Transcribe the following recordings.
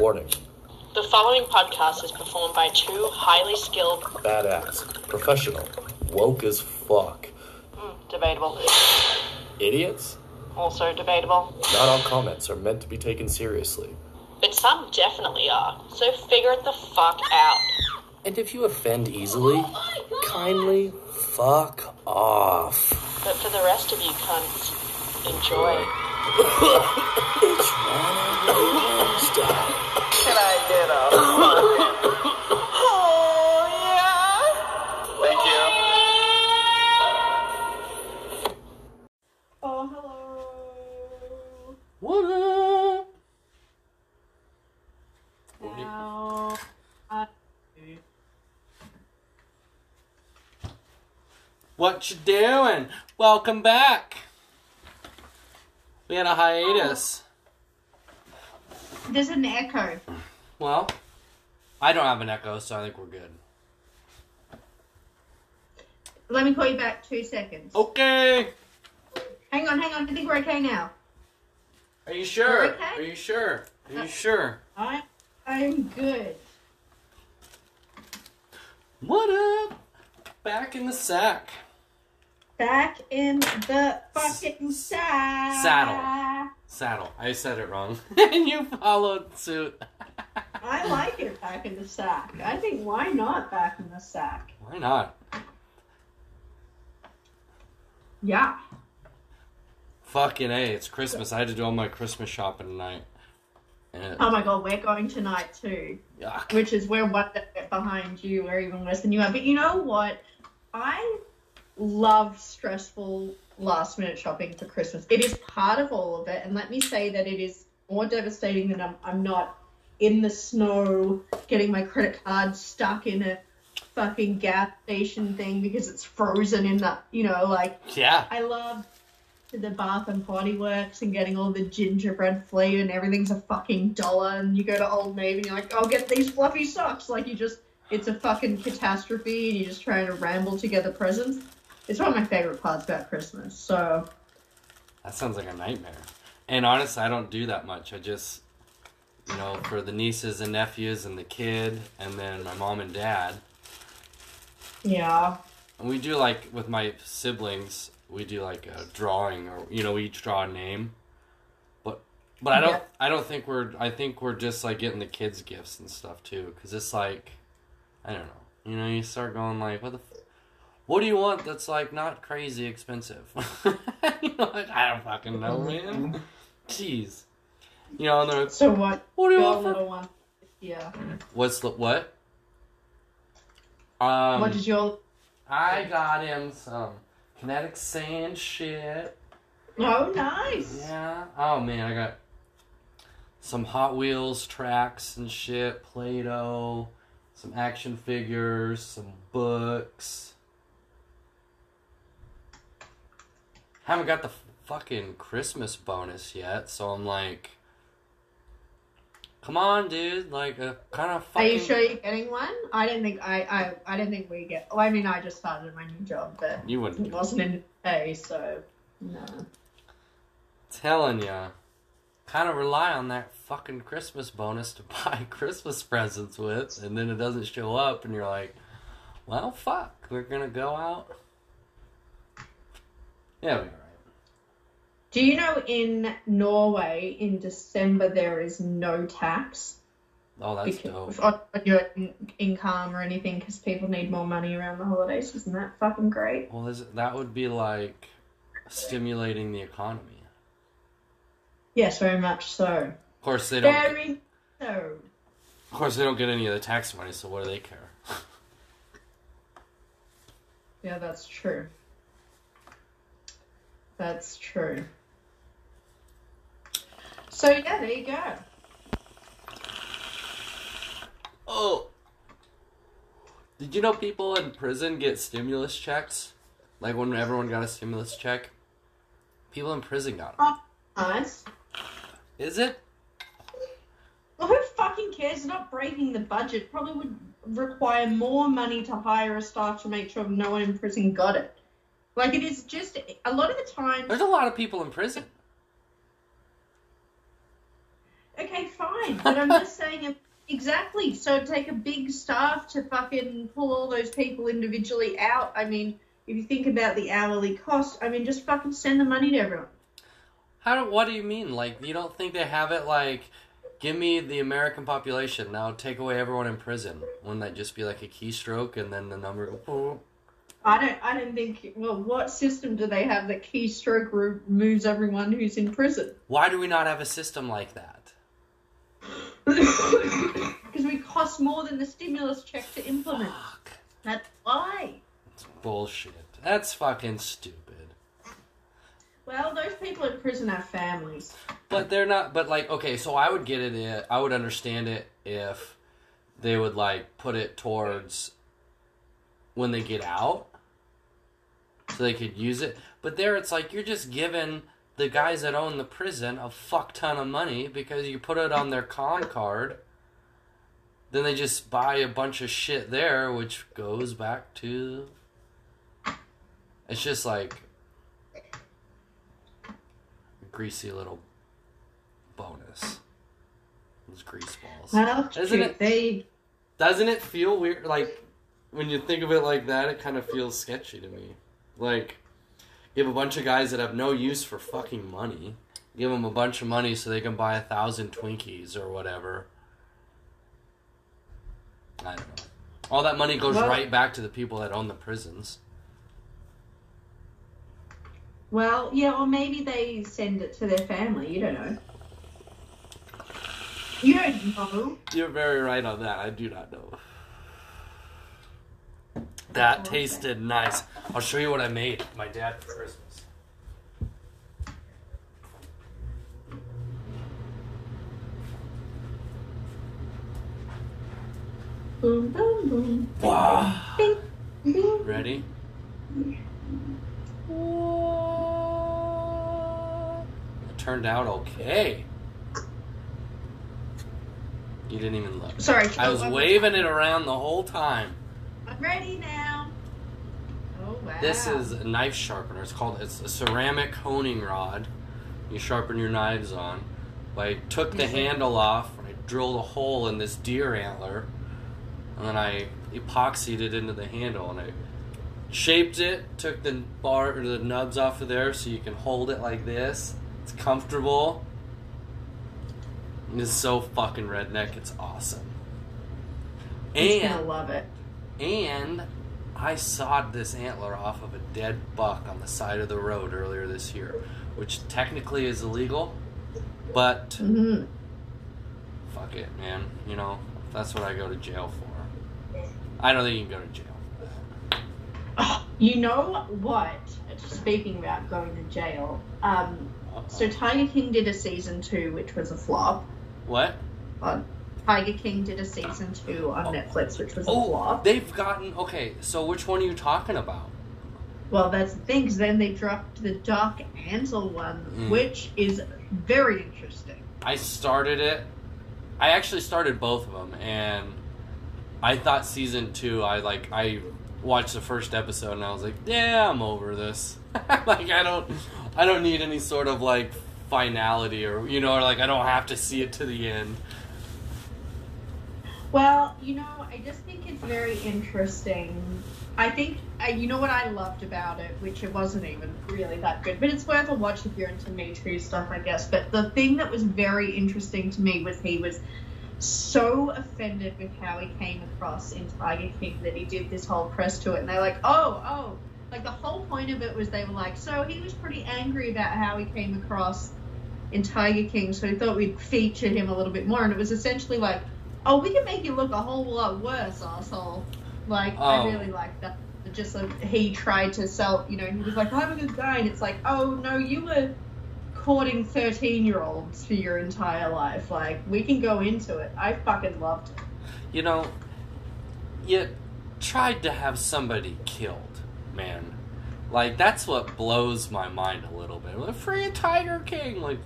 Warning. The following podcast is performed by two highly skilled, Badass. Professional. Woke as fuck. mm, debatable, Idiots? also debatable, Not all comments are meant to be taken seriously. but some definitely are. So figure it the fuck out. And if you offend easily, kindly fuck off. But for the rest of you cunts, enjoy. It's one Wannabe Wednesday. What you doing? Welcome back. We had a hiatus. There's an echo. Well, I don't have an echo, so I think we're good. Let me call you back two seconds. Okay. Hang on, hang on. I think we're okay now. Are you sure? Okay? Are you sure? Are Uh, you sure? I, I'm good. What up? Back in the sack. Back in the fucking sack. Saddle. Saddle. I said it wrong. and you followed suit. I like it back in the sack. I think why not back in the sack? Why not? Yeah. Fucking A, it's Christmas. I had to do all my Christmas shopping tonight. And Oh my god, we're going tonight too. yuck. which is we're one step behind you. We're even worse than you are. But you know what? I love stressful last minute shopping for Christmas. It is part of all of it, and let me say that it is more devastating than I'm, I'm not in the snow getting my credit card stuck in a fucking gas station thing because it's frozen in the you know like Yeah. I love the Bath and Body Works and getting all the gingerbread flavor and everything's a fucking dollar and you go to Old Navy and you're like, I'll get these fluffy socks. Like you just, it's a fucking catastrophe and you're just trying to ramble together presents. It's one of my favorite parts about Christmas. So That sounds like a nightmare. And honestly, I don't do that much. I just, you know, for the nieces and nephews and the kid, and then my mom and dad. yeah, And we do like with my siblings, we do like a drawing, or you know, we each draw a name. But, but I don't, Yeah. I don't think we're. I think we're just like getting the kids gifts and stuff too, because it's like, I don't know. You know, you start going like, what the. What do you want that's like not crazy expensive? you know, like, I don't fucking know, man. Jeez. You know, and they're like, so what? what do you want for. Yeah. What's the what? Um, what did your? I got him some kinetic sand shit. Oh, nice. Yeah. Oh man, I got some Hot Wheels tracks and shit, Play-Doh, some action figures, some books. I haven't got the fucking Christmas bonus yet, so I'm like, come on, dude. Like, uh, kind of Fucking... Are you sure you're getting one? I didn't think I, I, I didn't think we get. Well, I mean, I just started my new job, but You wouldn't. it wasn't in pay, so no. Telling ya, kind of rely on that fucking Christmas bonus to buy Christmas presents with, and then it doesn't show up, and you're like, well, fuck, we're gonna go out. Yeah, be alright. Do you know in Norway in December there is no tax Oh, that's because dope. on your in- income or anything because people need more money around the holidays? Isn't that fucking great? Well, is, that would be like stimulating the economy. Yes, very much so. Of course, they don't. Very so. Of course, they don't get any of the tax money, so what do they care? Yeah, that's true. That's true. So yeah, there you go. Oh. Did you know people in prison get stimulus checks? Like when everyone got a stimulus check? People in prison got them. Nice. Is it? Well, who fucking cares? Not breaking the budget. Probably would require more money to hire a staff to make sure no one in prison got it. Like it is just a lot of the time. There's a lot of people in prison. Okay, fine, but I'm just saying exactly. So it'd take a big staff to fucking pull all those people individually out. I mean, if you think about the hourly cost, I mean, just fucking send the money to everyone. How do, what do you mean? Like, you don't think they have it like, give me the American population, now take away everyone in prison? Wouldn't that just be like a keystroke and then the number go, I don't. I don't think. Well, what system do they have that keystroke removes everyone who's in prison? Why do we not have a system like that? Because we cost more than the stimulus check to implement. Fuck. That's why. It's bullshit. That's fucking stupid. Well, those people in prison have families. But they're not. But like, okay, so I would get it. i- would understand it if they would like put it towards when they get out, so they could use it. But there, it's like you're just giving the guys that own the prison a fuck ton of money because you put it on their con card. Then they just buy a bunch of shit there, which goes back to. It's just like a greasy little bonus. Those grease balls. Well, Isn't it- They. Doesn't it feel weird? Like when you think of it like that, it kind of feels sketchy to me. Like you have a bunch of guys that have no use for fucking money. Give them a bunch of money so they can buy a thousand Twinkies or whatever. I don't know. All that money goes Well- right back to the people that own the prisons. Well, yeah, or maybe they send it to their family. You don't know. You don't know. You're very right on that. I do not know. That tasted nice. I'll show you what I made my dad for Christmas. Boom, boom, boom. Wow. Bing, bing. Ready? It turned out okay. You didn't even look. Sorry, I was oh, waving it around the whole time. Ready now. Oh wow. This is a knife sharpener. It's called it's a ceramic honing rod. You sharpen your knives on. But I took the Mhm. handle off and I drilled a hole in this deer antler, and then I epoxied it into the handle and I shaped it. Took the bar or the nubs off of there so you can hold it like this. It's comfortable. It's so fucking redneck. It's awesome. And gonna love it. And I sawed this antler off of a dead buck on the side of the road earlier this year, which technically is illegal, but hmm fuck it, man. You know, that's what I go to jail for. I don't think you can go to jail for that. You know what? Speaking about going to jail, um, so Tiger King did a season two, which was a flop. What? On Tiger King did a season two on Netflix, which was a Oh, flop. they've gotten okay. So which one are you talking about? Well, that's the thing. Cause then they dropped the Doc Antle one, Mm. which is very interesting. I started it. I actually started both of them, and I thought season two. I like I watched the first episode, and I was like, "Yeah, I'm over this. like I don't, I don't need any sort of like finality, or you know, or like I don't have to see it to the end." Well, you know, I just think it's very interesting. I think, uh, you know what I loved about it, which it wasn't even really that good, but it's worth a watch if you're into Me Too stuff, I guess. But the thing that was very interesting to me was he was so offended with how he came across in Tiger King that he did this whole press to it, and they're like, oh, oh. Like the whole point of it was they were like, so he was pretty angry about how he came across in Tiger King, so he thought we'd feature him a little bit more, and it was essentially like, oh, we can make you look a whole lot worse, asshole. Like, Oh. I really like that. Just like he tried to sell, you know, he was like, I'm a good guy, and it's like, oh no, you were courting 13 year olds for your entire life. Like, we can go into it. I fucking loved it. You know, you tried to have somebody killed, man. Like that's what blows my mind a little bit. Like, Free Tiger King, like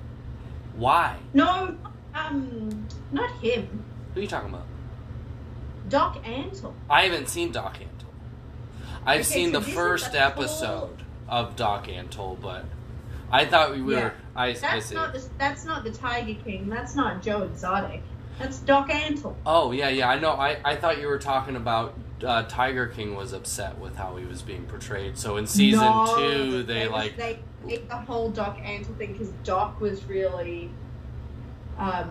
why? No, um, not him. Who are you talking about? Doc Antle. I haven't seen Doc Antle. I've Okay, seen so the first a whole- episode of Doc Antle, but I thought we were. Yeah. I, I That's see. not the that's not the Tiger King. That's not Joe Exotic. That's Doc Antle. Oh yeah, yeah. I know. I, I thought you were talking about uh, Tiger King was upset with how he was being portrayed. So in season No, two, they was- like they ate the whole Doc Antle thing because Doc was really um,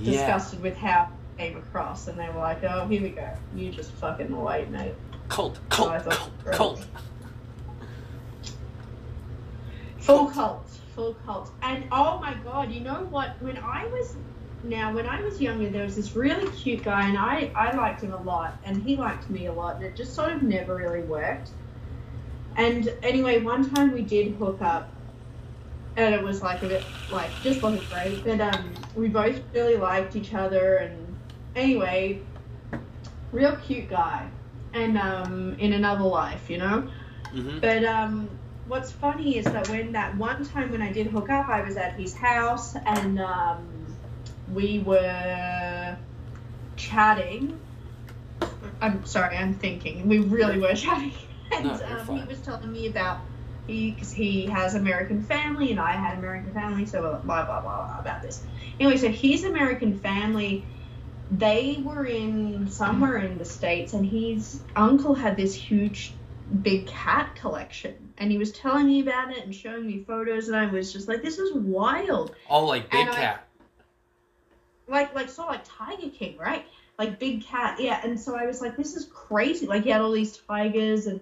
yeah. disgusted with how he came across, and they were like, "Oh, here we go. You just fucking wait, mate." Cult, cult, thought cult, cult. Full cult, full cult. And oh my god, you know what? When I was now, when I was younger, there was this really cute guy, and I I liked him a lot, and he liked me a lot, and it just sort of never really worked. And anyway, one time we did hook up, and it was like a bit like just wasn't great, but um, we both really liked each other, and anyway, real cute guy, and um, in another life, you know. hmm But um, what's funny is that when that one time when I did hook up, I was at his house and um, we were chatting. I'm sorry, I'm thinking. We really were chatting, and No, um, he was telling me about because he has American family and I had American family, so blah blah blah blah about this. Anyway, so his American family. They were in somewhere in the states, and his uncle had this huge big cat collection and he was telling me about it and showing me photos and I was just like this is wild Oh, like Big And I- Cat. like like sort of like Tiger King right like big cat yeah and so I was like this is crazy like he had all these tigers and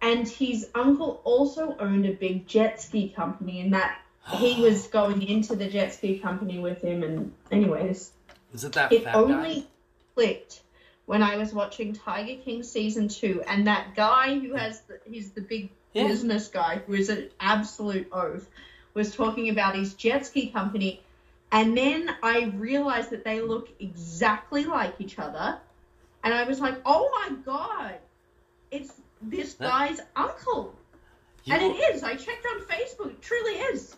and his uncle also owned a big jet ski company and that he was going into the jet ski company with him and anyways Is it that it only guy? clicked when I was watching Tiger King season two, and that guy who has the, he's the big Yeah. business guy who is an absolute oaf was talking about his jet ski company, and then I realized that they look exactly like each other, and I was like, oh my god, it's this That- guy's uncle, and it is. I checked on Facebook, it truly is.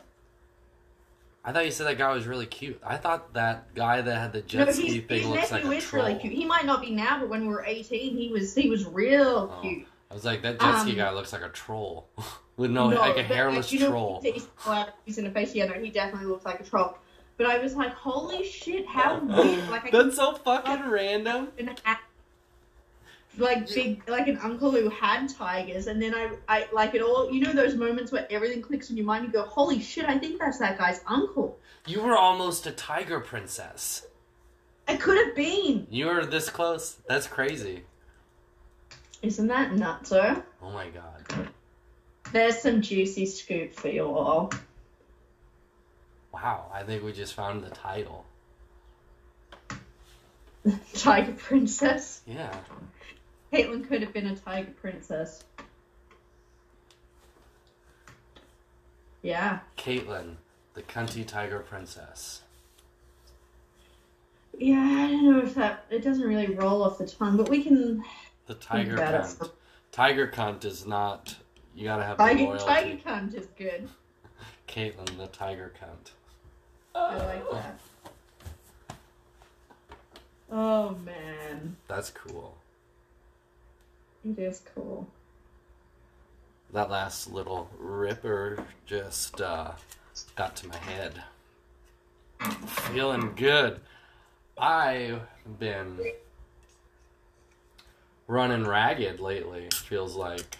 I thought you said that guy was really cute. I thought that guy that had the jet his, ski his thing looks like a is troll. really cute. He might not be now, but when we were eighteen, he was he was real Oh. cute. I was like, that jet ski Um, guy looks like a troll. With no, like a but, hairless you know, troll. He's, he's in a face. Yeah, no, he definitely looks like a troll. But I was like, holy shit, how weird! Like I That's so fucking random. Like big, like an uncle who had tigers, and then I, I like it all. You know those moments where everything clicks in your mind. You go, holy shit, I think that's that guy's uncle. You were almost a tiger princess. i could have been. You were this close. That's crazy. Isn't that nuts? Oh my god. There's some juicy scoop for you all. Wow, I think we just found the title. Tiger princess. Yeah. Caitlin could have been a tiger princess. Yeah. Caitlin, the cunty tiger princess. Yeah, I don't know if that it doesn't really roll off the tongue, but we can The tiger about it. cunt. Tiger cunt is not. You gotta have the tiger loyalty. tiger cunt is good. Caitlin, the tiger cunt. I like that. Oh man, That's cool. It is cool. That last little ripper just uh, got to my head. Feeling good. I've been running ragged lately. Feels like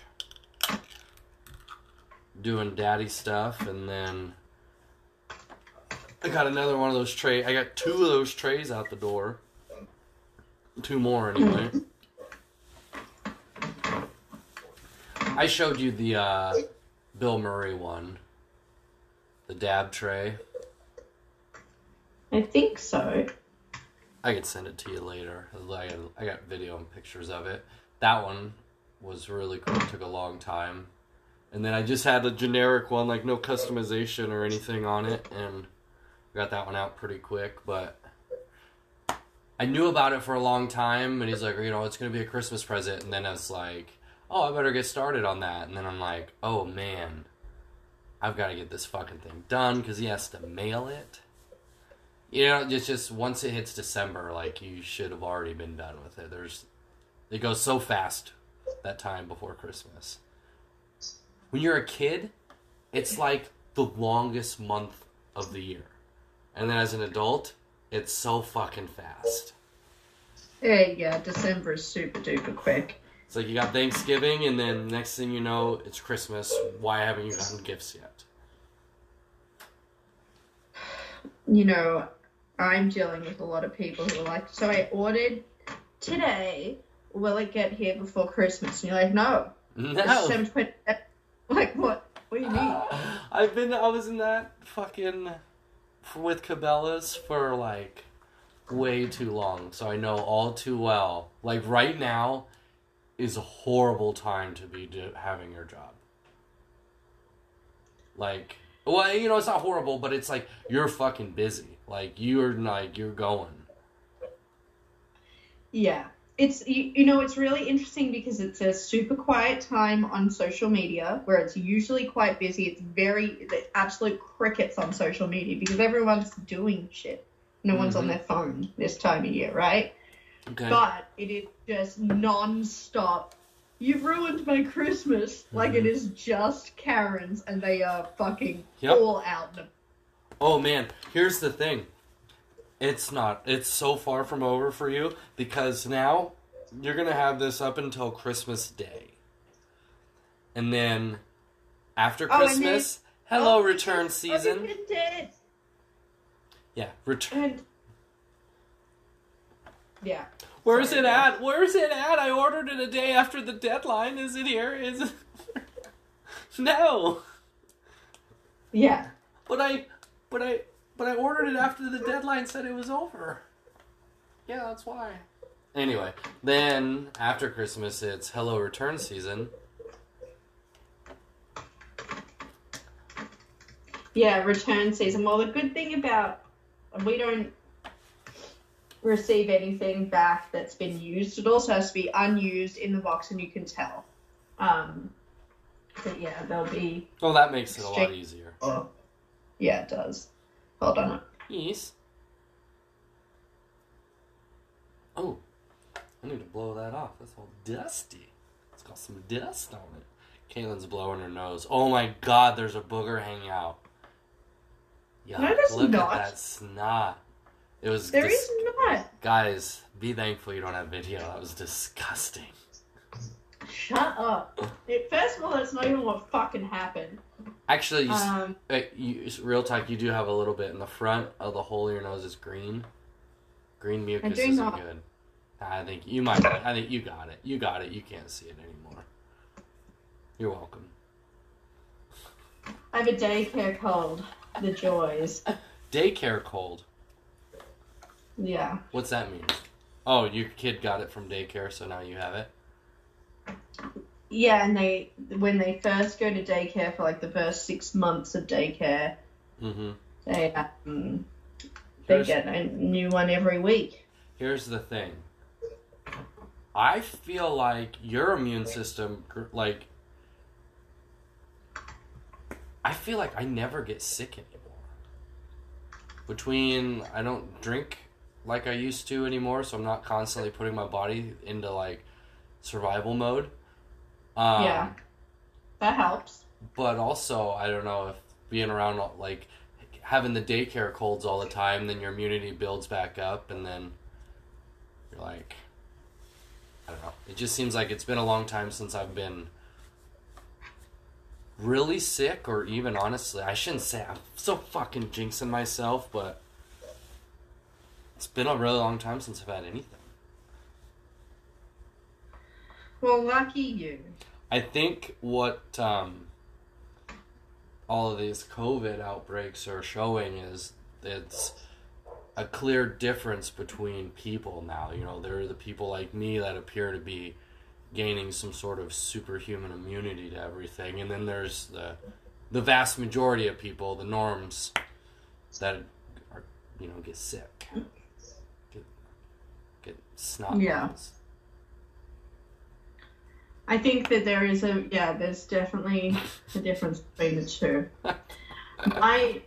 doing daddy stuff, and then I got another one of those tray. I got two of those trays out the door. Two more anyway. I showed you the uh, Bill Murray one, the dab tray. I think so. I could send it to you later. I got, I got video and pictures of it. That one was really cool. It took a long time. And then I just had a generic one, like no customization or anything on it, and got that one out pretty quick. But I knew about it for a long time, and he's like, you know, it's going to be a Christmas present. And then I was like, oh, I better get started on that. And then I'm like, oh man, I've got to get this fucking thing done because he has to mail it. You know, it's just once it hits December, like you should have already been done with it. There's, it goes so fast that time before Christmas. When you're a kid, it's like the longest month of the year. And then as an adult, it's so fucking fast. Yeah, yeah, December is super duper quick. It's like you got Thanksgiving, and then next thing you know, it's Christmas. Why haven't you gotten gifts yet? You know, I'm dealing with a lot of people who are like, so I ordered today. Will it get here before Christmas? And you're like, no. No. December 20 Like, what? What do you mean? I've been, I was in that fucking with Cabela's for like way too long, so I know all too well. Like right now is a horrible time to be do, having your job. Like, well, you know, it's not horrible, but it's like you're fucking busy. Like you're like you're going. Yeah. It's you, you know it's really interesting because it's a super quiet time on social media where it's usually quite busy. It's very the absolute crickets on social media because everyone's doing shit. No one's on Mhm. their phone this time of year, right? Okay. But it is just non-stop. You've ruined my Christmas. Like it Mhm. is just Karens, and they are fucking Yep. all out. Oh man, here's the thing. It's not. It's so far from over for you because now you're going to have this up until Christmas Day. And then after Oh, then- Christmas, hello Oh, return season. fucking dead. Yeah, return. And yeah. Where's sorry, it guys. at? Where's it at? I ordered it a day after the deadline. Is it here? Is it No. Yeah. But I but I but I ordered it after the deadline said it was over. Yeah, that's why. Anyway, then after Christmas it's hello return season. Yeah, return season. Well, the good thing about we don't receive anything back that's been used. It also has to be unused in the box, and you can tell. Um, but yeah, there'll be. Well that makes it a lot easier. Oh, yeah, it does. Hold on. Yes. Oh. I need to blow that off. That's all dusty. It's got some dust on it. Caitlin's blowing her nose. Oh my god, there's a booger hanging out. Yeah, No, look not. at that snot. It was There dis- is not. Guys, be thankful you don't have video. That was disgusting. Shut up. It, first of all, that's not even what fucking happened. Actually, you, Um, uh, you, real talk, you do have a little bit in the front of the hole of your nose is green. Green mucus isn't not. good. I think you might. I think you got it. You got it. You can't see it anymore. You're welcome. I have a daycare cold. The joys. Daycare cold. Yeah. What's that mean? Oh, your kid got it from daycare, so now you have it. Yeah, and they when they first go to daycare for like the first six months of daycare, Mm-hmm. they um, they Here's, get a new one every week. here's the thing. I feel like your immune system, like, I feel like I never get sick anymore. Between I don't drink like I used to anymore, so I'm not constantly putting my body into like survival mode. Um, Yeah. That helps. but also I don't know if being around like having the daycare colds all the time, then your immunity builds back up, and then you're like, I don't know. It just seems like it's been a long time since I've been really sick, or even honestly, I shouldn't say I'm so fucking jinxing myself, but it's been a really long time since I've had anything. Well, lucky you. I think what um, all of these COVID outbreaks are showing is it's a clear difference between people now. You know, there are the people like me that appear to be gaining some sort of superhuman immunity to everything, and then there's the the vast majority of people, the norms, that are you know get sick, get snot. Yeah. I think that there is a yeah, there's definitely a difference between the two. I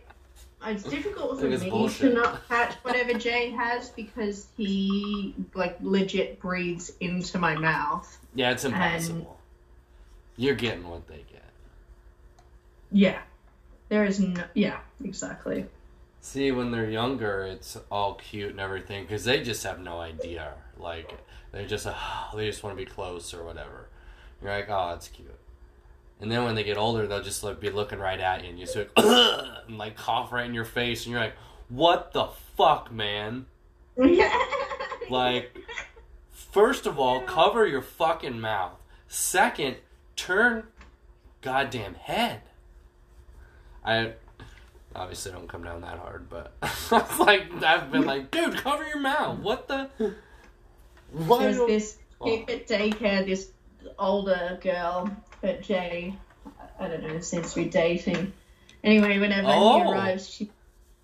it's difficult for it's me bullshit. to not catch whatever Jay has because he like legit breathes into my mouth. Yeah, it's impossible. You're getting what they get. Yeah. There is no. Yeah, exactly. See, when they're younger, it's all cute and everything because they just have no idea. Like they just uh, they just want to be close or whatever. You're like, oh, that's cute. And then when they get older, they'll just like be looking right at you and you just like, and like cough right in your face, and you're like, what the fuck, man? Like, first of all, cover your fucking mouth. Second, turn goddamn head. I obviously don't come down that hard, but like I've been like, dude, cover your mouth. What the? Why There's don't- this Oh. daycare, this older girl that Jay, I don't know, seems to be dating. Anyway, whenever Oh. he arrives, she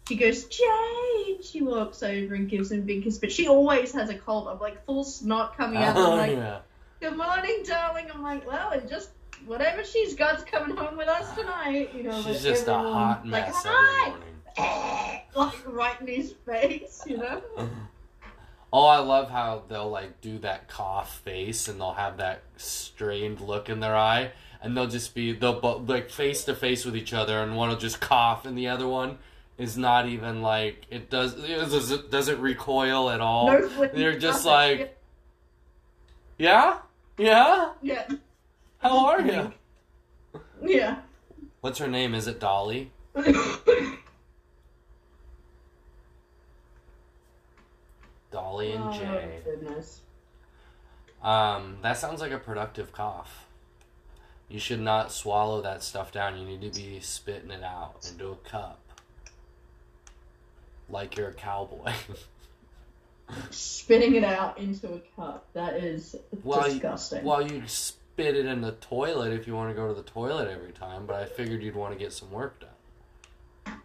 she goes, Jay! She walks over and gives him a big kiss, but she always has a cold. I'm like, full snot coming out. I'm Oh, like, yeah. good morning, darling. I'm like, well, it just, whatever she's got's coming home with us tonight. You know, She's just a everyone, hot like, mess hi! every morning. like right in his face, you know? Oh, I love how they'll like do that cough face and they'll have that strained look in their eye and they'll just be they'll like face to face with each other and one will just cough and the other one is not even like it does it does it doesn't recoil at all. No They're just like, yeah, yeah. yeah, How are you? yeah. What's her name? Is it Dolly? Dolly and Oh, Jay. goodness. Um, that sounds like a productive cough. You should not swallow that stuff down. You need to be spitting it out into a cup. Like you're a cowboy. Spitting it out into a cup. That is disgusting. Well, you- disgusting. well, you spit it in the toilet if you want to go to the toilet every time, but I figured you'd want to get some work done.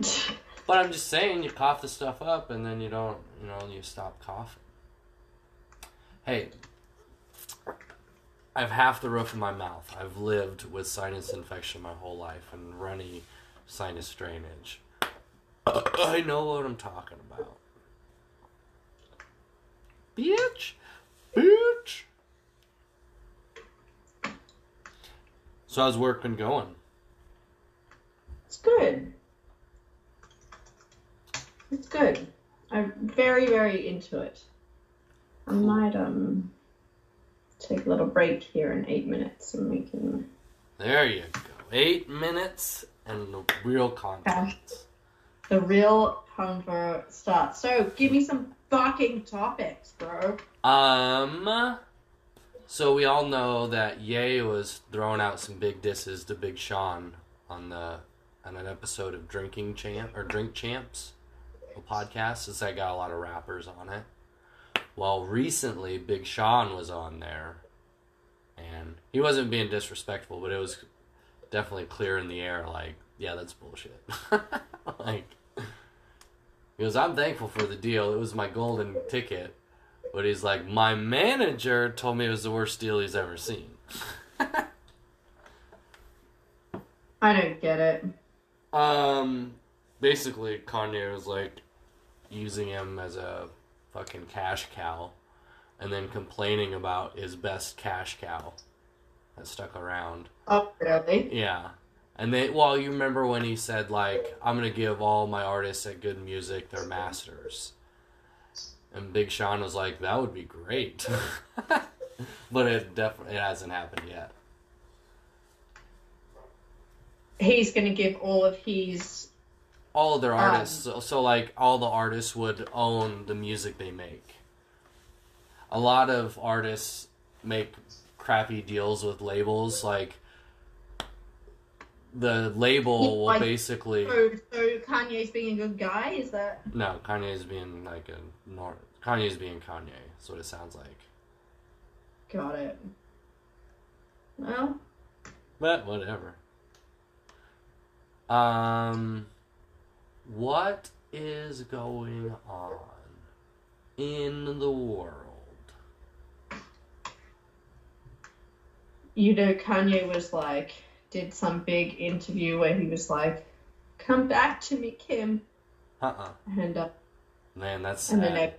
But I'm just saying, you cough the stuff up and then you don't, you know, you stop coughing. Hey, I have half the roof of my mouth. I've lived with sinus infection my whole life and runny sinus drainage. I know what I'm talking about. Bitch! Bitch! So how's work been going? It's good. It's good. I'm very, very into it. I might um take a little break here in eight minutes and we can There you go. Eight minutes and the real content. the real convo starts. So give me some fucking topics, bro. Um. So we all know that Ye was throwing out some big disses to Big Sean on the on an episode of Drinking Champ or Drink Champs, a podcast. Since I got a lot of rappers on it. Well, recently Big Sean was on there, and he wasn't being disrespectful, but it was definitely clear in the air. Like, yeah, that's bullshit. like, he goes, I'm thankful for the deal. It was my golden ticket. But he's like, my manager told me it was the worst deal he's ever seen. I don't get it. Um, basically, Kanye was like using him as a fucking cash cow, and then complaining about his best cash cow that stuck around. Oh, really? Yeah. And they, well, you remember when he said, like, I'm going to give all my artists at Good Music their masters. And Big Sean was like, that would be great. but it definitely it hasn't happened yet. He's gonna give all of his All of their Um, artists, so, so, like, all the artists would own the music they make. A lot of artists make crappy deals with labels, like, the label will Like- basically. so, so Kanye's being a good guy, is that No, Kanye's being like a nor Kanye's being Kanye. That's what it sounds like. got it. Well, But whatever. Um, what is going on in the world? you know, Kanye was like, did some big interview where he was like, "Come back to me, Kim," Uh uh and uh, Man, that's and sad. then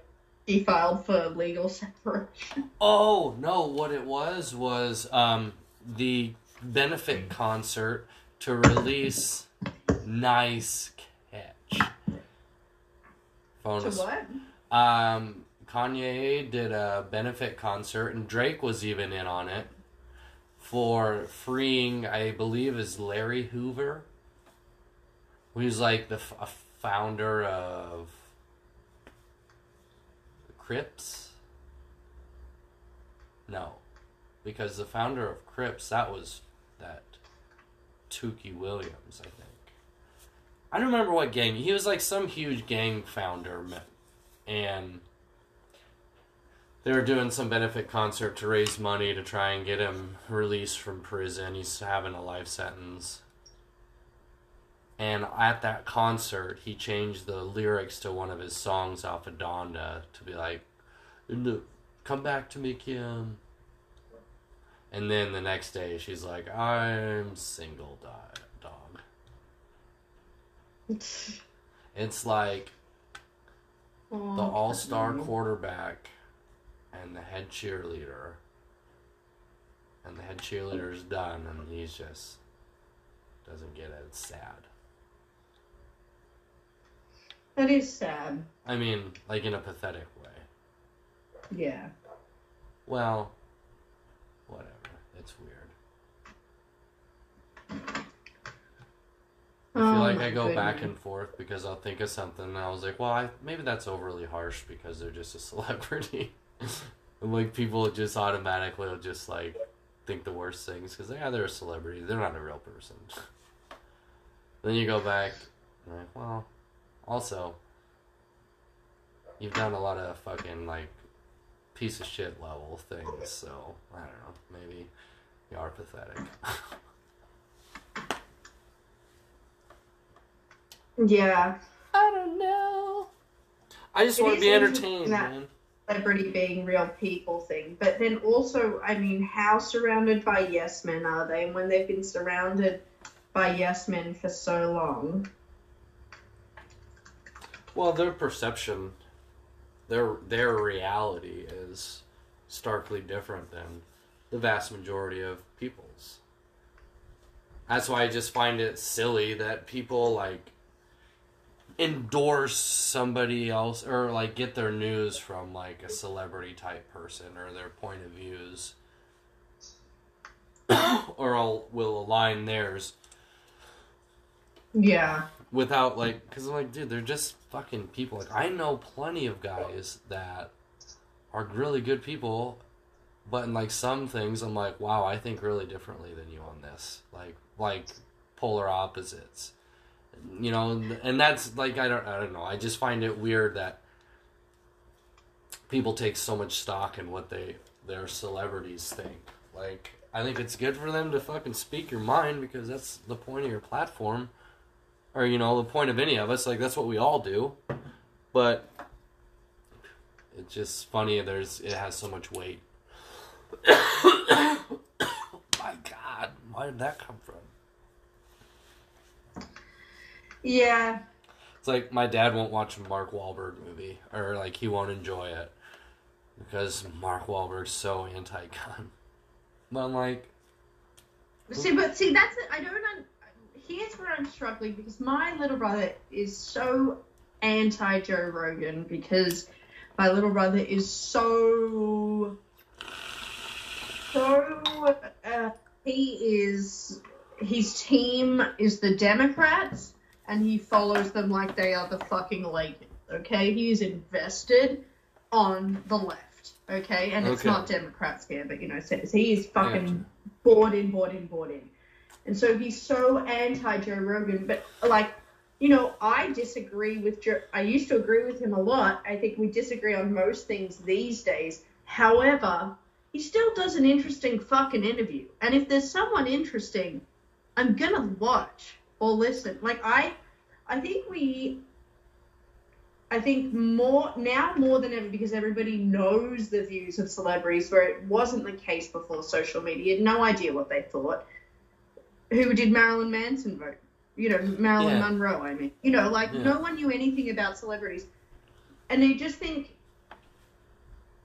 he filed for legal separation. Oh no! What it was was um, the benefit concert to release Nice Catch. Phone To what? Um, Kanye did a benefit concert, and Drake was even in on it for freeing, I believe, is Larry Hoover, who's like the founder of the Crips. No, because the founder of Crips that was that Tookie Williams, I think. I don't remember what gang. He was like some huge gang founder, and they were doing some benefit concert to raise money to try and get him released from prison. He's having a life sentence. And at that concert, he changed the lyrics to one of his songs off of Donda to be like, "Come back to me, Kim." And then the next day, she's like, "I'm single, dog." It's like the all-star Kanye. quarterback and the head cheerleader and the head cheerleader's done and he's just doesn't get it. It's sad. That is sad. i mean like in a pathetic way. Yeah. well whatever. It's weird. I feel Oh like i go back and forth because i'll think of something and i was like well I, maybe that's overly harsh because they're just a celebrity and like people just automatically will just like think the worst things because yeah they're a celebrity. They're not a real person. Then you go back and like well also you've done a lot of fucking like piece of shit level things so i don't know maybe you are pathetic. Yeah. i don't know. I just want to be entertained that- man Celebrity being real people thing. But then also, I mean, how surrounded by yes men are they? And when they've been surrounded by yes men for so long. Well, their perception, their their reality is starkly different than the vast majority of people's. That's why I just find it silly that people like endorse somebody else or like get their news from like a celebrity type person or their point of views. Or I'll, will align theirs. Yeah. without like because like dude they're just fucking people. Like i know plenty of guys that are really good people but in like some things i'm like wow i think really differently than you on this. Like like polar opposites you know and, that's like i don't i don't know. I just find it weird that people take so much stock in what they their celebrities think. Like i think it's good for them to fucking speak your mind because that's the point of your platform. Or you know the point of any of us. Like that's what we all do. But it's just funny there's it has so much weight. My god. Why did that come from Yeah. it's like my dad won't watch a mark Wahlberg movie or like he won't enjoy it because mark Wahlberg's so anti-gun but i'm like See, but see, that's it. I don't. Un- Here's where I'm struggling because my little brother is so anti Joe Rogan because my little brother is so so. Uh, he is. His team is the Democrats, and he follows them like they are the fucking Lakers. Okay, he is invested on the left. Okay, and it's Okay. not Democrats here, but you know, so he is fucking Gotcha. bought in, bought in, bought in. And so he's so anti Joe Rogan, but like, you know, I disagree with Joe. I used to agree with him a lot. I think we disagree on most things these days. However, he still does an interesting fucking interview. And if there's someone interesting, I'm gonna watch or listen. Like I, I think we. I think more now more than ever because everybody knows the views of celebrities, where it wasn't the case before social media. No idea what they thought. Who did Marilyn Manson vote? You know, Marilyn Yeah. Monroe. I mean, you know, like Yeah. no one knew anything about celebrities, and they just think.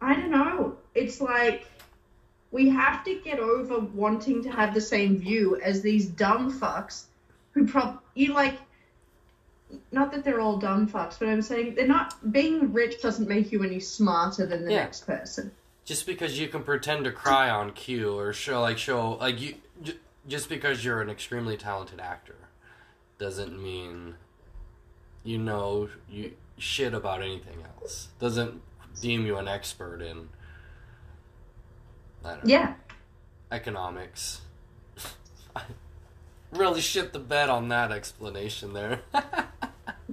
I don't know. It's like we have to get over wanting to have the same view as these dumb fucks who prob you like not that they're all dumb fucks, but I'm saying they're not being rich doesn't make you any smarter than the Yeah. next person. Just because you can pretend to cry on cue or show like show like you just because you're an extremely talented actor doesn't mean you know you shit about anything else. Doesn't deem you an expert in I don't know, Yeah. economics. Really shit the bed on that explanation there.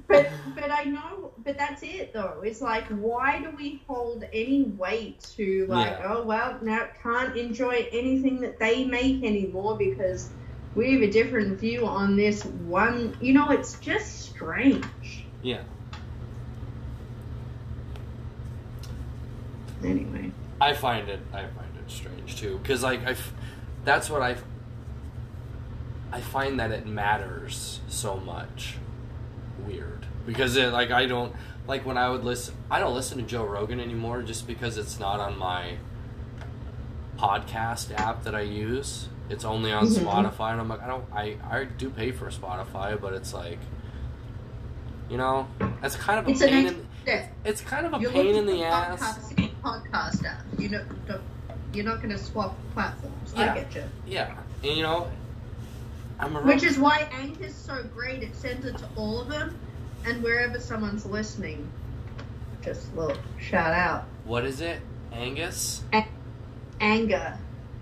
But but I know but that's it though. It's like why do we hold any weight to like, Yeah. oh well now can't enjoy anything that they make anymore because we have a different view on this one you know, it's just strange. yeah. Anyway. I find it I find it strange too because like I, that's what I I find that it matters so much weird because it like I don't like when I would listen I don't listen to Joe Rogan anymore just because it's not on my podcast app that I use it's only on Mhm. Spotify and I'm like I don't I I do pay for Spotify but it's like you know it's kind of a It's pain ex- in it's kind of a You're pain in the for ass Podcast, podcast app. You know, you're not going to swap platforms. Yeah. I get you. Yeah, and you know, Which is why Anchor's so great. It sends it to all of them, and wherever someone's listening, just a little shout out. what is it? Angus? Anger, anger,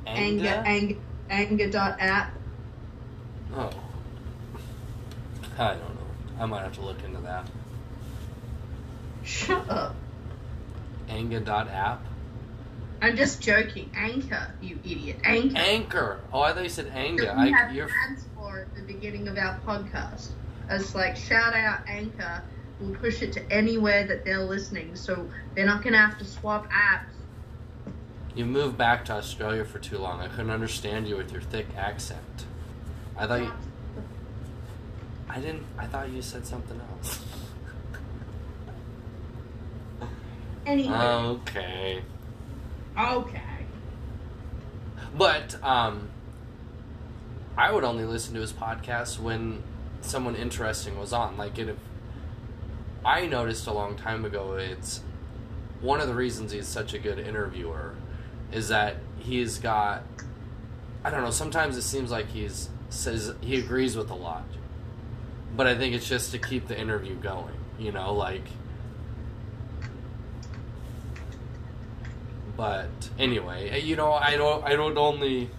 Anga? anger, anger dot app. Oh, I don't know. I might have to look into that. Shut up. Anga dot app. I'm just joking. Anchor, you idiot. Anchor. Anchor. Oh, I thought you said Anga. we I, have you're ads for at the beginning of our podcast. It's like shout out Anchor. We'll push it to anywhere that they're listening, so they're not gonna have to swap apps. you moved back to Australia for too long. I couldn't understand you with your thick accent. I thought you, I didn't. I thought you said something else. Anyway, okay. Okay. But um, I would only listen to his podcast when someone interesting was on. Like, if I noticed a long time ago, it's one of the reasons he's such a good interviewer is that he's got. I don't know. Sometimes it seems like he's says he agrees with a lot, but I think it's just to keep the interview going. You know, like. But anyway, eh, you know, I don't. I don't only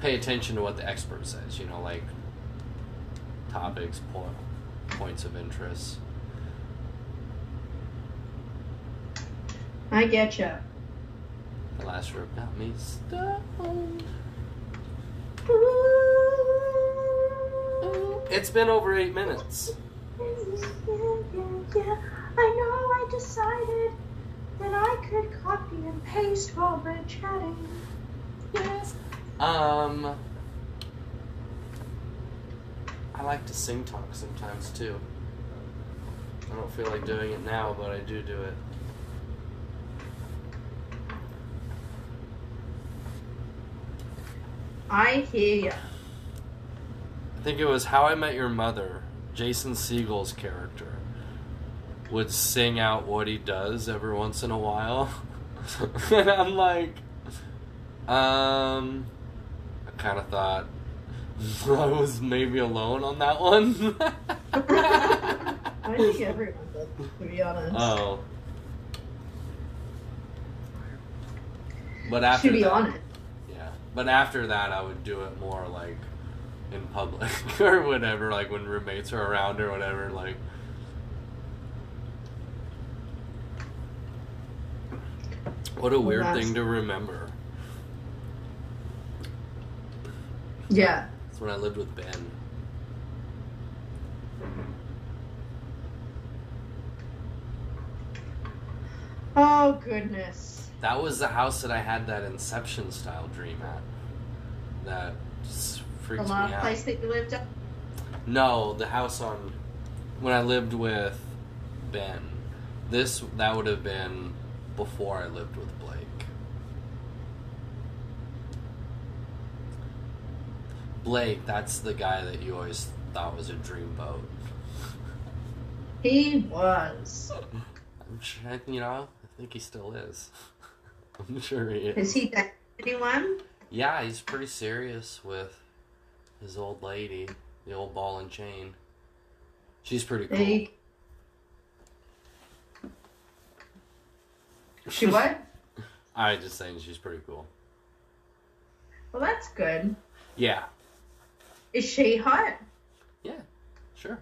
pay attention to what the expert says. You know, like topics, po- points of interest. I get you. The last rope got me stoned. It's been over eight minutes. Yeah, I know I decided that I could copy and paste while we're chatting. Yes. Um. I like to sing talk sometimes too. I don't feel like doing it now, but I do do it. I hear ya. I think it was How I Met Your Mother. Jason Segel's character would sing out what he does every once in a while, and I'm like, um, I kind of thought I was maybe alone on that one. I think everyone does, to be honest. oh, but after to be that, honest. Yeah, but after that, I would do it more like in public or whatever, like when roommates are around or whatever. Like, what a weird thing to remember. Yeah. That's when I lived with Ben. Oh goodness. That was the house that I had that Inception style dream at. That just The me out. place that you lived at. No, the house on when I lived with Ben. This that would have been before I lived with Blake. Blake, that's the guy that you always thought was a dreamboat. He was. I'm sure, you know, I think he still is. I'm sure he is. Is he dating anyone? Yeah, he's pretty serious with his old lady, the old ball and chain. She's pretty cool. Hey. She what? I just saying she's pretty cool. Well, that's good. Yeah. Is she hot? Yeah. Sure.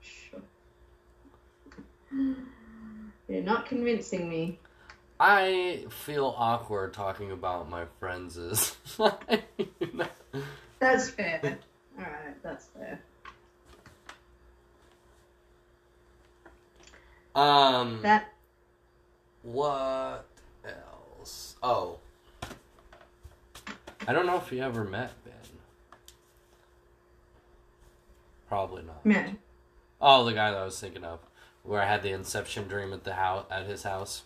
Sure. You're not convincing me. I feel awkward talking about my friends' is That's fair. Alright, that's fair. Um That what else? Oh. I don't know if you ever met Ben. Probably not. man. Oh, the guy that I was thinking of, where I had the Inception dream at the house at his house.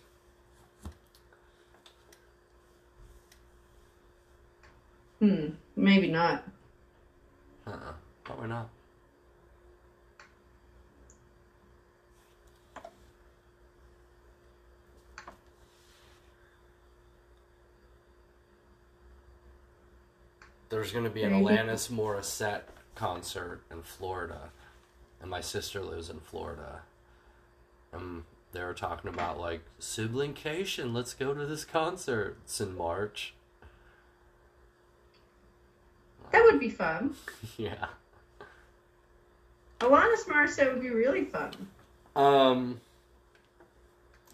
Hmm. Maybe not. Uh, uh probably not. There's gonna be an. Alanis Morissette concert in Florida, and my sister lives in Florida. And they were talking about like siblingcation. Let's go to this concert. It's in March. That would be fun. yeah. Alanis Morissette would be really fun. Um.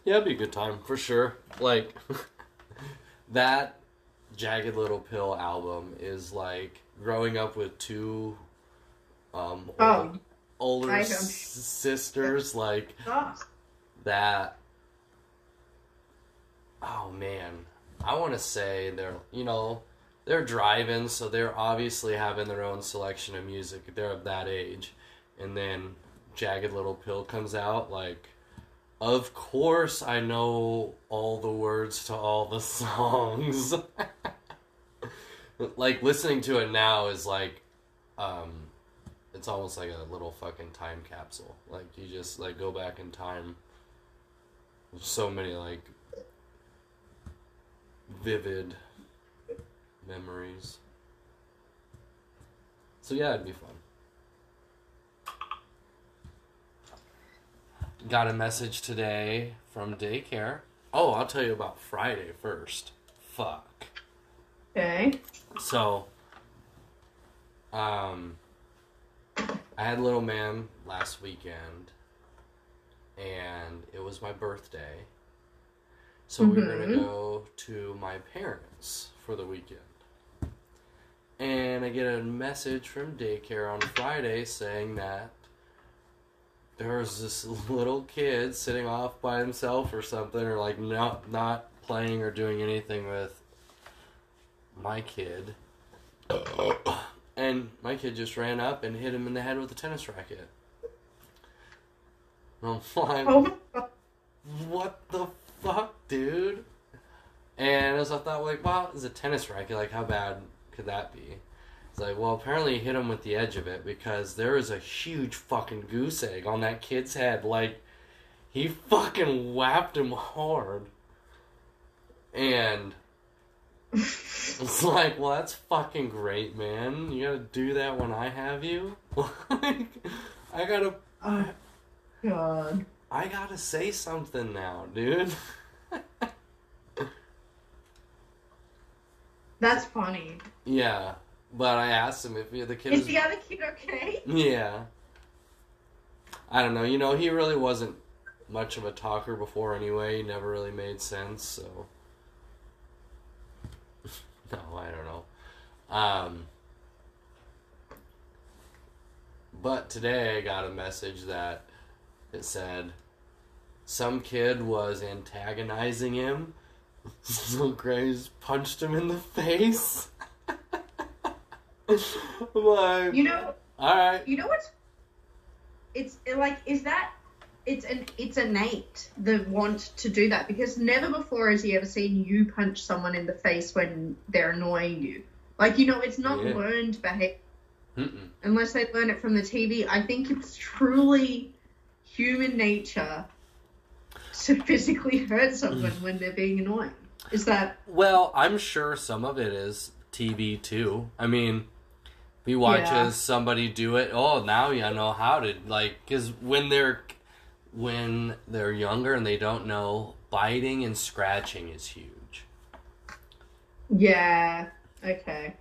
Yeah, it'd be a good time for sure. Like that Jagged Little Pill album is like growing up with two um Oh. old- older s- sisters like Oh, that oh man. I want to say they're you know they're driving so they're obviously having their own selection of music. They're of that age. And then jagged little pill comes out like of course i know all the words to all the songs like listening to it now is like um it's almost like a little fucking time capsule like you just like go back in time so many like vivid memories. So yeah, it'd be fun. Got a message today from daycare. Oh, I'll tell you about Friday first. Fuck. okay. So, um, I had little man last weekend, and it was my birthday. So we were gonna Mhm. go to my parents for the weekend. And I get a message from daycare on Friday saying that there was this little kid sitting off by himself or something, or like not not playing or doing anything with my kid. And my kid just ran up and hit him in the head with a tennis racket. And I'm like, Oh, what the fuck, dude? And as I thought, like, wow, it's a tennis racket. Like, how bad could that be? It's like, well, apparently he hit him with the edge of it because there is a huge fucking goose egg on that kid's head. Like, he fucking whapped him hard. And it's like, well, that's fucking great, man. You gotta do that when I have you. like, I gotta, oh, God. I gotta say something now, dude. That's funny. yeah, but I asked him if he, the kid Is was. the other kid okay? Yeah. I don't know. You know, he really wasn't much of a talker before anyway. He never really made sense, so. no, I don't know. Um. But today I got a message that it said some kid was antagonizing him. So Graves punched him in the face. like, You know, all right. you know what's? It's like, is that? It's an it's innate the want to do that because never before has he ever seen you punch someone in the face when they're annoying you. Like you know, it's not Yeah. learned behavior Mm-mm. unless they learn it from the TV. I think it's truly human nature to physically hurt someone when they're being annoying. Is that Well, I'm sure some of it is TV too. I mean, we watch Yeah. somebody do it. Oh, now you know how to like because when they're when they're younger and they don't know, biting and scratching is huge. yeah? Okay,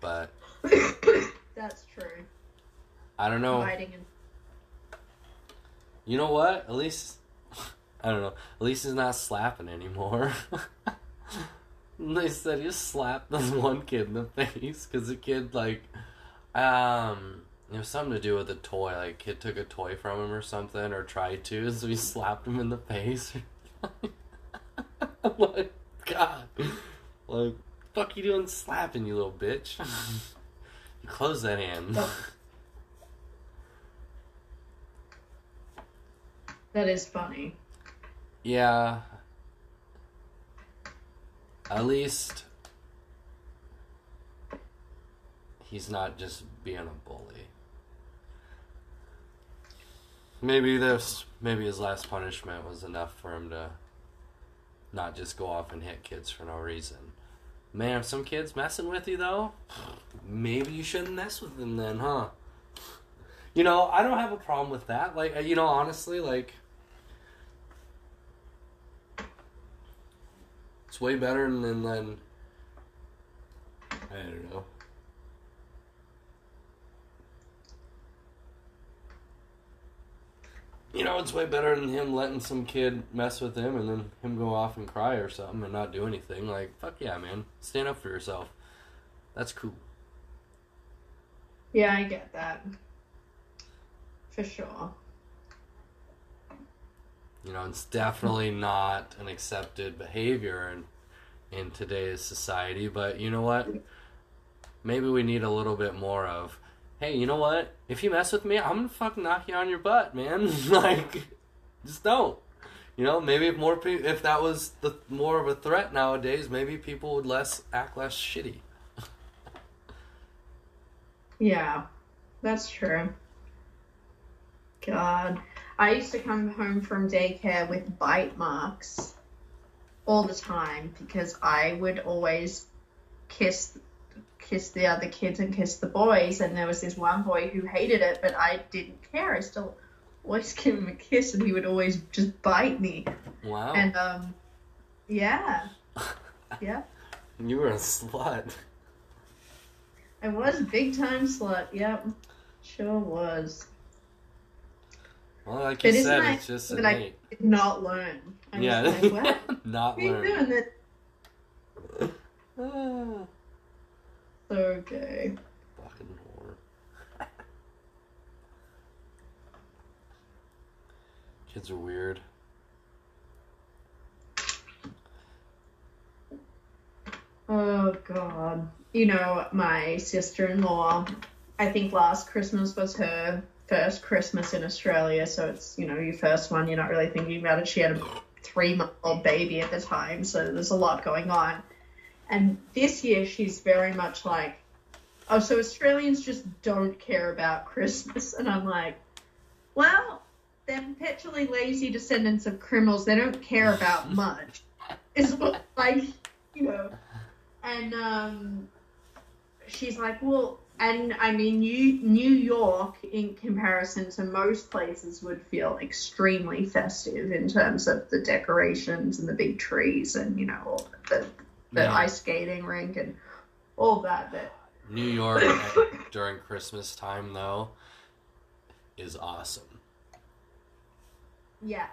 But that's true. I don't know. Biting and You know what? At least I don't know. At least he's not slapping anymore. they said he slapped this one kid in the face because the kid like, um, it was something to do with a toy. Like kid took a toy from him or something, or tried to, so he slapped him in the face. Like, God, like, fuck you doing slapping you little bitch? you close that hand. that is funny. Yeah. At least he's not just being a bully. Maybe this maybe his last punishment was enough for him to not just go off and hit kids for no reason. Man, if some kids messing with you though, maybe you shouldn't mess with them then, huh? You know, I don't have a problem with that. Like, uh, you know, honestly, like It's way better than than I don't know. You know, it's way better than him letting some kid mess with him and then him go off and cry or something and not do anything. Like, fuck yeah, man. Stand up for yourself. That's cool. Yeah, I get that. For sure. You know, it's definitely not an accepted behavior in in today's society, but you know what? Maybe we need a little bit more of, hey, you know what? If you mess with me, I'm gonna fucking knock you on your butt, man. like, just don't. You know, maybe if more people, if that was the more of a threat nowadays, maybe people would less act less shitty. Yeah, that's true. God. I used to come home from daycare with bite marks all the time because I would always kiss kiss the other kids and kiss the boys and there was this one boy who hated it but I didn't care. I still always give him a kiss and he would always just bite me. Wow, And um yeah. Yeah. you were a slut. I was a big time slut, yep. Sure was. Well, like you isn't said, that it's just that I did not learn. I was Yeah, like, what? not What learn. doing that? Ah. So. Fucking whore. Kids are weird. Oh god. You know, my sister in law, I think last Christmas was her first Christmas in Australia, so it's, you know, your first one, you're not really thinking about it. She had a three month old baby at the time, so there's a lot going on. And this year she's very much like, oh, so Australians just don't care about Christmas. And I'm like, well, they're perpetually lazy descendants of criminals. They don't care about much. Is what, like, you know. And um, she's like, well, and I mean, New, New York, in comparison to most places, would feel extremely festive in terms of the decorations and the big trees and, you know, all the, the Yeah. ice skating rink and all that. But New York at- during Christmas time, though, is awesome. yeah.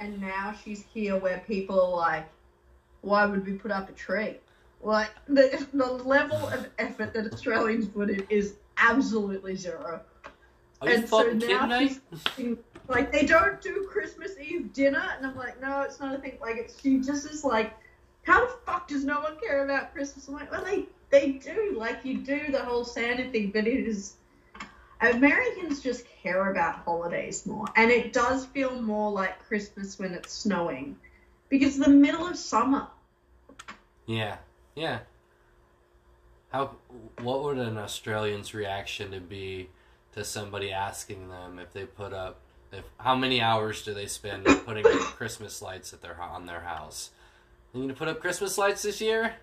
And now she's here where people are like, why would we put up a tree? Like, the, the level of effort that Australians put in is absolutely zero. Are you And so fucking now kidding me? like they don't do Christmas Eve dinner, and I'm like, no, it's not a thing. Like it's she just is like, how the fuck does no one care about Christmas? I'm like, well, they they do. Like you do the whole Santa thing, but it is Americans just care about holidays more, and it does feel more like Christmas when it's snowing, because the middle of summer. Yeah, yeah. How? What would an Australian's reaction to be to somebody asking them if they put up if how many hours do they spend putting up Christmas lights at their on their house? You going to put up Christmas lights this year?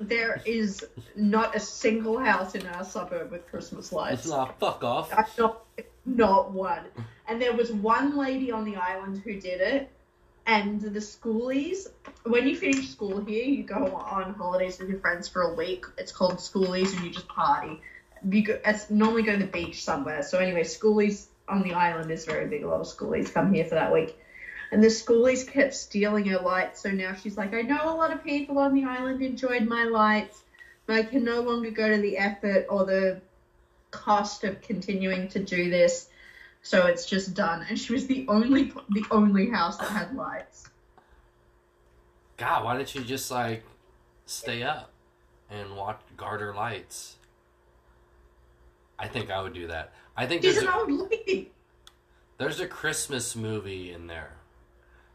There is not a single house in our suburb with Christmas lights. Nah, fuck off. Not, not one. And there was one lady on the island who did it. And the schoolies, when you finish school here, you go on holidays with your friends for a week. It's called schoolies, and you just party. You go, it's normally go to the beach somewhere. So anyway, schoolies on the island is very big. A lot of schoolies come here for that week. And the schoolies kept stealing her lights. So now she's like, I know a lot of people on the island enjoyed my lights, but I can no longer go to the effort or the cost of continuing to do this. So it's just done. And she was the only the only house that had lights. God, why didn't you just like stay up and watch Garter lights? I think I would do that. I think She's there's an a, old lady. there's a Christmas movie in there.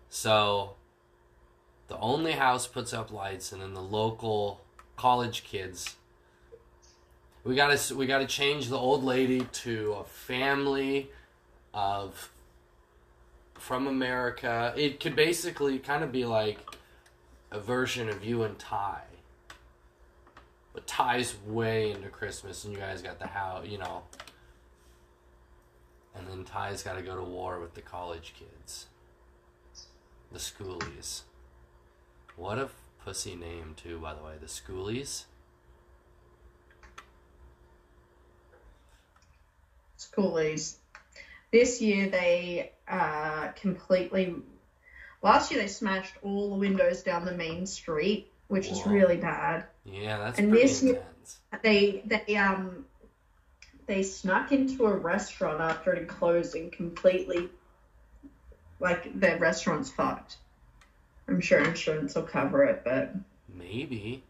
So the only house puts up lights and then the local college kids we got to we got to change the old lady to a family of from America. It could basically kind of be like a version of you and Ty. But Ty's way into Christmas, and you guys got the house, you know. And then Ty's got to go to war with the college kids, the schoolies. What a pussy name, too, by the way. The schoolies. Schoolies. This year they uh, completely. Last year they smashed all the windows down the main street, which is really bad. Yeah, that's And pretty this year- They they um they snuck into a restaurant after it closed and completely like the restaurant's fucked. I'm sure insurance will cover it, but Maybe.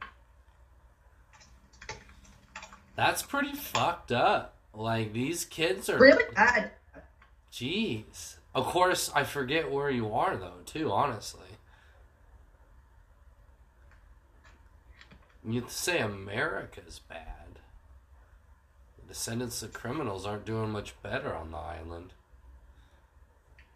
That's pretty fucked up. Like these kids are really bad. Jeez. Of course, I forget where you are though, too. Honestly, you'd say America's bad. The descendants of criminals aren't doing much better on the island.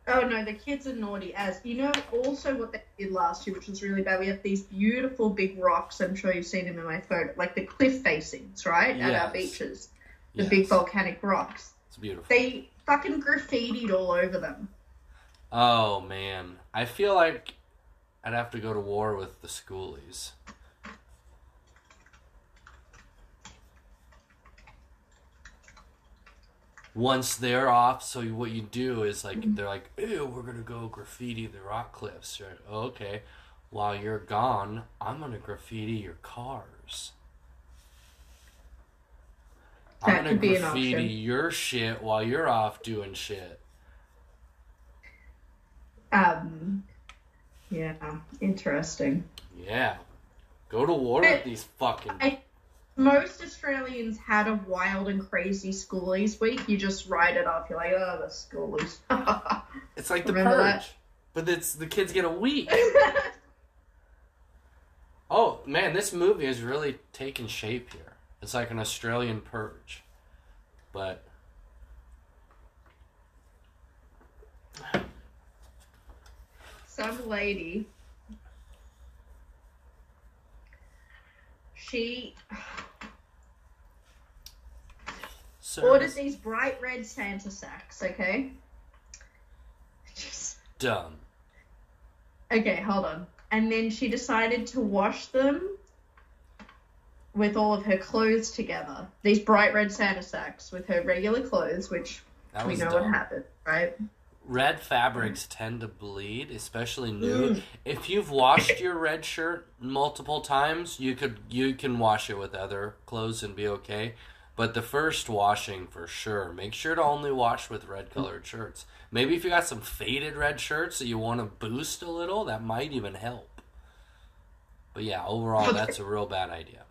Oh no, the kids are naughty as you know. Also, what they did last year, which was really bad, we have these beautiful big rocks. I'm sure you've seen them in my photo, like the cliff facings, right, at our beaches. The Yes, big volcanic rocks. It's beautiful. They fucking graffitied all over them. Oh man, I feel like I'd have to go to war with the schoolies. Once they're off, so what you do is like mm-hmm. they're like, "Ew, we're gonna go graffiti the rock cliffs." You're like, oh, okay. While you're gone, I'm gonna graffiti your cars. I'm gonna could be an graffiti your shit while you're off doing shit. Um, yeah, interesting. Yeah. Go to war with these fucking. I- Most Australians had a wild and crazy schoolies week. You just write it off. You're like, oh, the schoolies. It's like the Remember purge, that? but it's the kids get a week. Oh man, this movie is really taking shape here. It's like an Australian purge, but Some lady. She so ordered these bright red Santa sacks, okay? Just, dumb. okay, hold on. And then she decided to wash them with all of her clothes together. These bright red Santa sacks with her regular clothes, which we know dumb. what happened, right? Red fabrics tend to bleed, especially new. Mm. If you've washed your red shirt multiple times, you could you can wash it with other clothes and be okay. But the first washing for sure, make sure to only wash with red colored shirts. Maybe if you got some faded red shirts that you want to boost a little, that might even help. But yeah, overall, that's a real bad idea.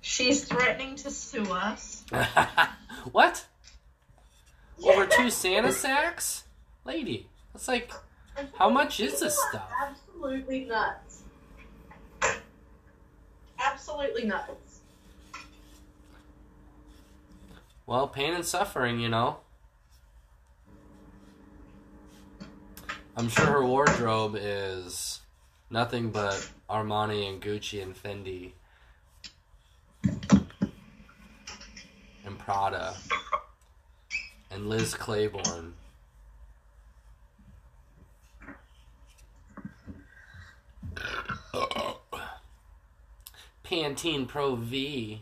She's threatening to sue us. what? Over two Santa sacks? Lady, that's like, how much is this stuff? Absolutely nuts. absolutely nuts. Well, pain and suffering, you know. I'm sure her wardrobe is nothing but Armani and Gucci and Fendi and Prada and Liz Claiborne. Pantene Pro V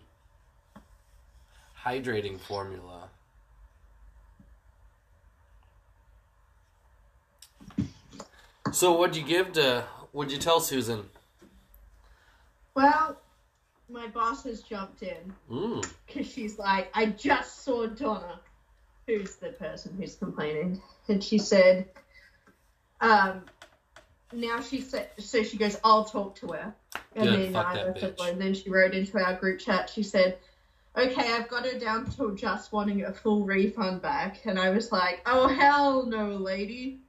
hydrating formula. So what'd you give to what'd you tell Susan? Well, my boss has jumped in Mm. because she's like, I just saw Donna, who's the person who's complaining, and she said, um, now she said, so she goes, I'll talk to her. And Good, then I that left it alone. And then she wrote into our group chat, she said, okay, I've got her down to just wanting a full refund back. And I was like, oh, hell no, lady.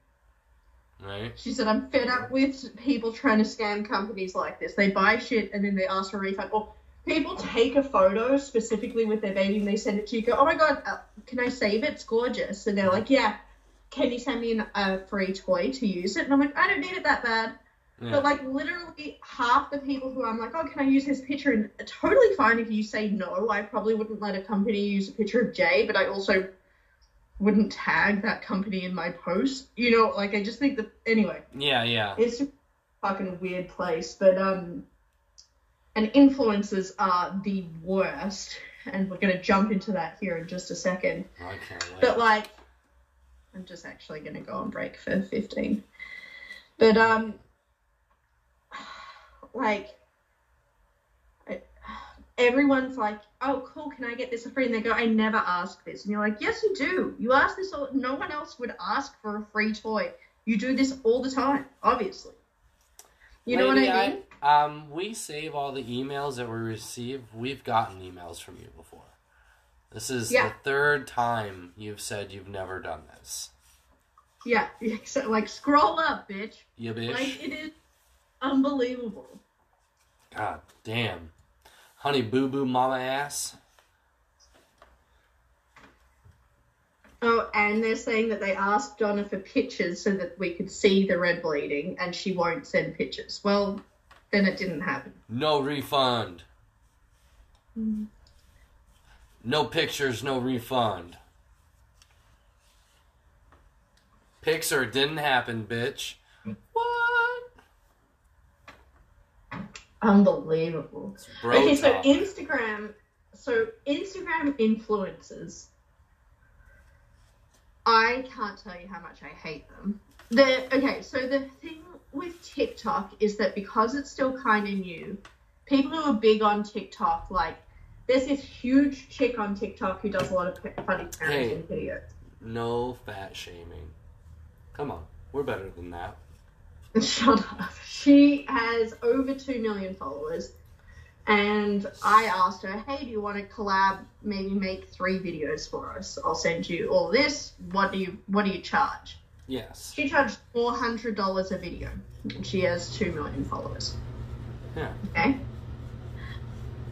Right? She said, I'm fed up with people trying to scam companies like this. They buy shit and then they ask for a refund. Or people take a photo specifically with their baby and they send it to you. Go, oh my god, uh, can I save it? It's gorgeous. And they're like, yeah. Can you send me an- a free toy to use it? And I'm like, I don't need it that bad. Yeah. But like literally half the people who I'm like, oh, can I use this picture? And totally fine if you say no. I probably wouldn't let a company use a picture of Jay, but I also wouldn't tag that company in my post. You know, like I just think that anyway, Yeah, yeah. it's a fucking weird place. But um, and influencers are the worst, and we're gonna jump into that here in just a second. I. But like, I'm just actually gonna go on break for 15. But um, like, everyone's like, "Oh, cool! Can I get this for free?" And they go, "I never ask this." And you're like, "Yes, you do. You ask this. All, no one else would ask for a free toy. You do this all the time, obviously. You know what I mean? Um, we save all the emails that we receive. We've gotten emails from you before. This is Yeah. the third time you've said you've never done this. Yeah. So, like, scroll up, bitch. Yeah, bitch. Like, it is unbelievable. God damn. Honey boo boo mama ass. Oh, and they're saying that they asked Donna for pictures so that we could see the red bleeding, and she won't send pictures. Well, then it didn't happen. No refund. No pictures, no refund. Pixar didn't happen, bitch. Mm. What? Unbelievable. Okay, so talk. Instagram, so Instagram influencers. I can't tell you how much I hate them. The okay, so the thing with TikTok is that because it's still kind of new, people who are big on TikTok, like there's this huge chick on TikTok who does a lot of funny parenting videos. No fat shaming. Come on, we're better than that. Shut up. She has over 2 million followers. And I asked her, hey, do you want to collab, maybe make three videos for us? I'll send you all this. What do you what do you charge? Yes. She charged $400 a video. And she has 2 million followers. Yeah. Okay?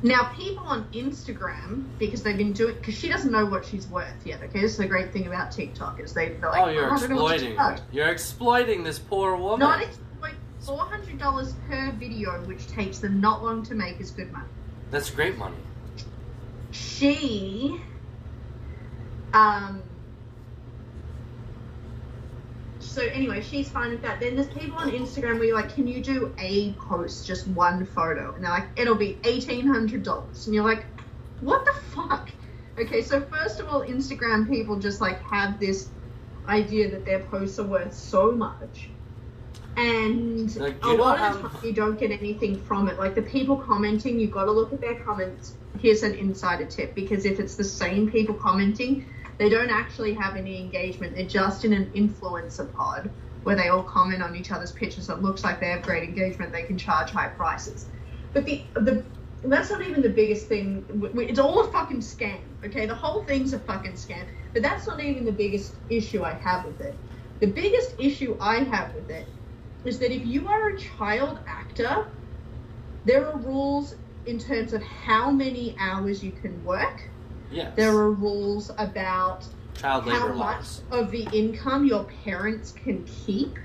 Now, people on Instagram, because they've been doing, because she doesn't know what she's worth yet, okay? This is the great thing about TikTok, is they, they're like, Oh, you're I don't know what to exploiting You're exploiting this poor woman. Not exploit four hundred dollars per video, which takes them not long to make, is good money. That's great money. She, um, so anyway, she's fine with that. Then there's people on Instagram where you're like, can you do a post, just one photo? And they're like, it'll be eighteen hundred dollars, and you're like, what the fuck? Okay, so first of all, Instagram people just like have this idea that their posts are worth so much. And Like, a lot of the have- time you don't get anything from it. Like the people commenting, you've got to look at their comments. Here's an insider tip because if it's the same people commenting, they don't actually have any engagement. They're just in an influencer pod where they all comment on each other's pictures. So it looks like they have great engagement. They can charge high prices. But the the that's not even the biggest thing. It's all a fucking scam. Okay, the whole thing's a fucking scam. But that's not even the biggest issue I have with it. The biggest issue I have with it is that if you are a child actor, there are rules in terms of how many hours you can work. Yes. There are rules about child how much laws. of the income your parents can keep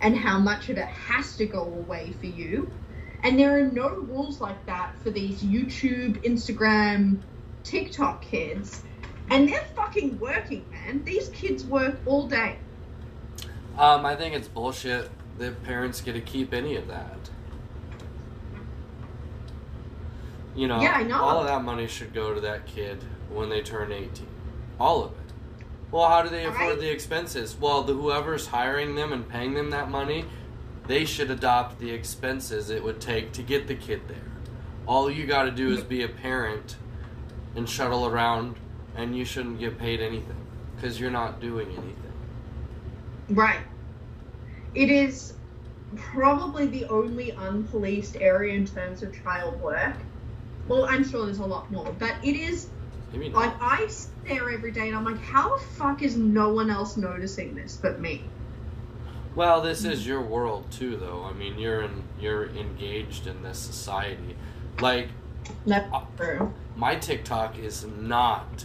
and how much of it has to go away for you. And there are no rules like that for these YouTube, Instagram, TikTok kids. And they're fucking working, man. These kids work all day. Um, I think it's bullshit that parents get to keep any of that. You know, Yeah, I know. all of that money should go to that kid when they turn 18. All of it. Well, how do they afford Right. the expenses? Well, the whoever's hiring them and paying them that money, they should adopt the expenses it would take to get the kid there. All you got to do is be a parent and shuttle around, and you shouldn't get paid anything because you're not doing anything. Right. It is probably the only unpoliced area in terms of child work. Well, I'm sure there's a lot more, but it is Maybe like. I sit there every day and I'm like, how the fuck is no one else noticing this but me? Well, this is your world too, though. I mean, you're in, you're engaged in this society. Like That's Uh, true. my TikTok is not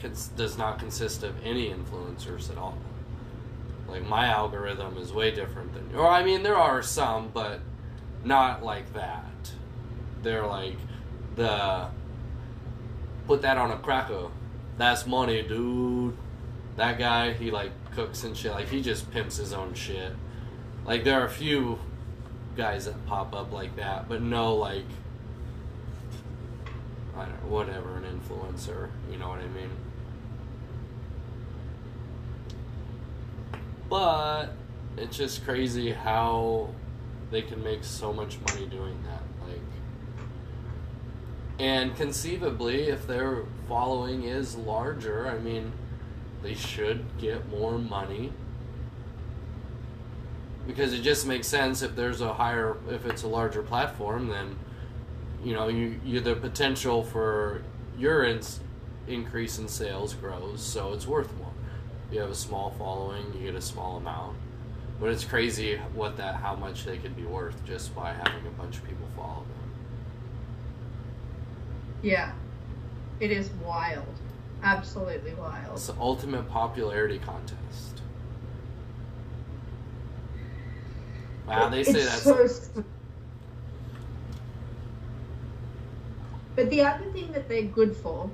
cons- does not consist of any influencers at all. Like my algorithm is way different than. Or I mean, there are some, but not like that. They're like the put that on a cracker. That's money, dude. That guy, he like cooks and shit. Like he just pimps his own shit. Like there are a few guys that pop up like that, but no like I don't know, whatever, an influencer. You know what I mean? But it's just crazy how they can make so much money doing that. And conceivably, if their following is larger, I mean, they should get more money because it just makes sense if there's a higher, if it's a larger platform, then you know you, you the potential for your ins, increase in sales grows, so it's worth more. You have a small following, you get a small amount, but it's crazy what that how much they could be worth just by having a bunch of people follow them. Yeah. It is wild. Absolutely wild. It's the ultimate popularity contest. Wow, they say It's that's so But the other thing that they're good for,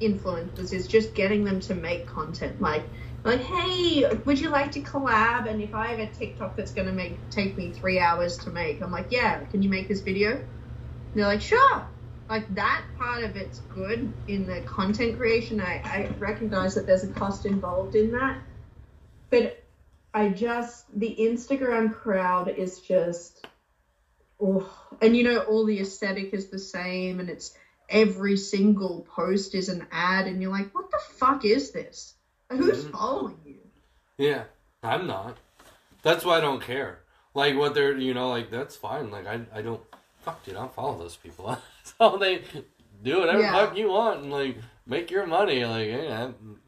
influencers, is just getting them to make content. Like, like, hey, would you like to collab? And if I have a TikTok that's gonna make take me three hours to make, I'm like, yeah, can you make this video? And they're like, sure. Like that part of it's good in the content creation. I, I recognize that there's a cost involved in that, but I just the Instagram crowd is just oh, and you know all the aesthetic is the same and it's every single post is an ad and you're like what the fuck is this who's Mhm. following you Yeah, I'm not. That's why I don't care. Like what they're, you know, like that's fine. Like I, I don't, fuck, dude, I don't follow those people. so they do whatever Yeah. fuck you want and like make your money. Like, hey, I'm,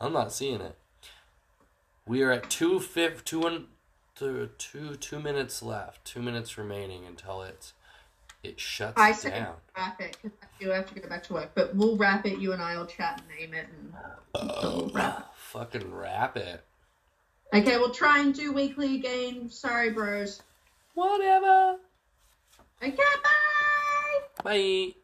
I'm not seeing it. We are at two fifth, two and two, two, two minutes left. Two minutes remaining until it's, it shuts I say down. wrap it because I do have to go back to work but we'll wrap it you and I will chat and name it and we'll wrap it. Fucking wrap it. okay we'll try and do weekly again sorry bros Whatever. okay bye Bye.